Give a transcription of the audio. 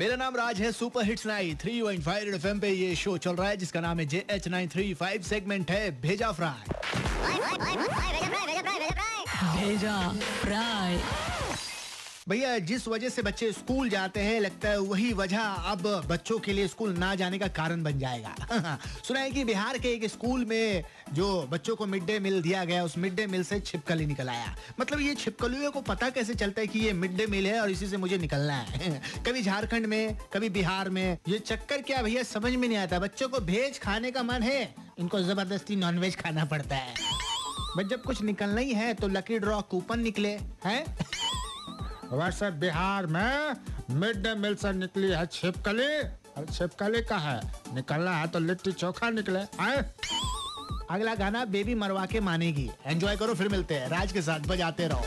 मेरा नाम राज है super hits nine three one five F पे ये शो चल रहा है जिसका नाम है J H nine three five segment है भेजा फ्राई भेजा फ्राई भैया, जिस वजह से बच्चे स्कूल जाते हैं, लगता है वही वजह अब बच्चों के लिए स्कूल ना जाने का कारण बन जाएगा। सुना है कि बिहार के एक स्कूल में जो बच्चों को मिड डे मील दिया गया, उस मिड डे मील से छिपकली निकल आया। मतलब ये छिपकलियों को पता कैसे चलता है कि ये मिड डे मील है और इसी से मुझे निकलना है? कभी झारखंड में, कभी बिहार में, ये चक्कर क्या भैया, समझ में नहीं आता। बच्चों को भेज खाने का मन है, इनको ज़बरदस्ती नॉनवेज खाना पड़ता है। बस जब कुछ निकलना ही है तो लकी ड्रॉ कूपन निकले, हैं? वैसे बिहार में मिड डे मील से निकली है छिपकली। और छिपकली का है? निकलना है तो लिट्टी चोखा निकले। आए। अगला गाना बेबी मरवा के मानेगी। एंजॉय करो, फिर मिलते हैं। राज के साथ बजाते रहो।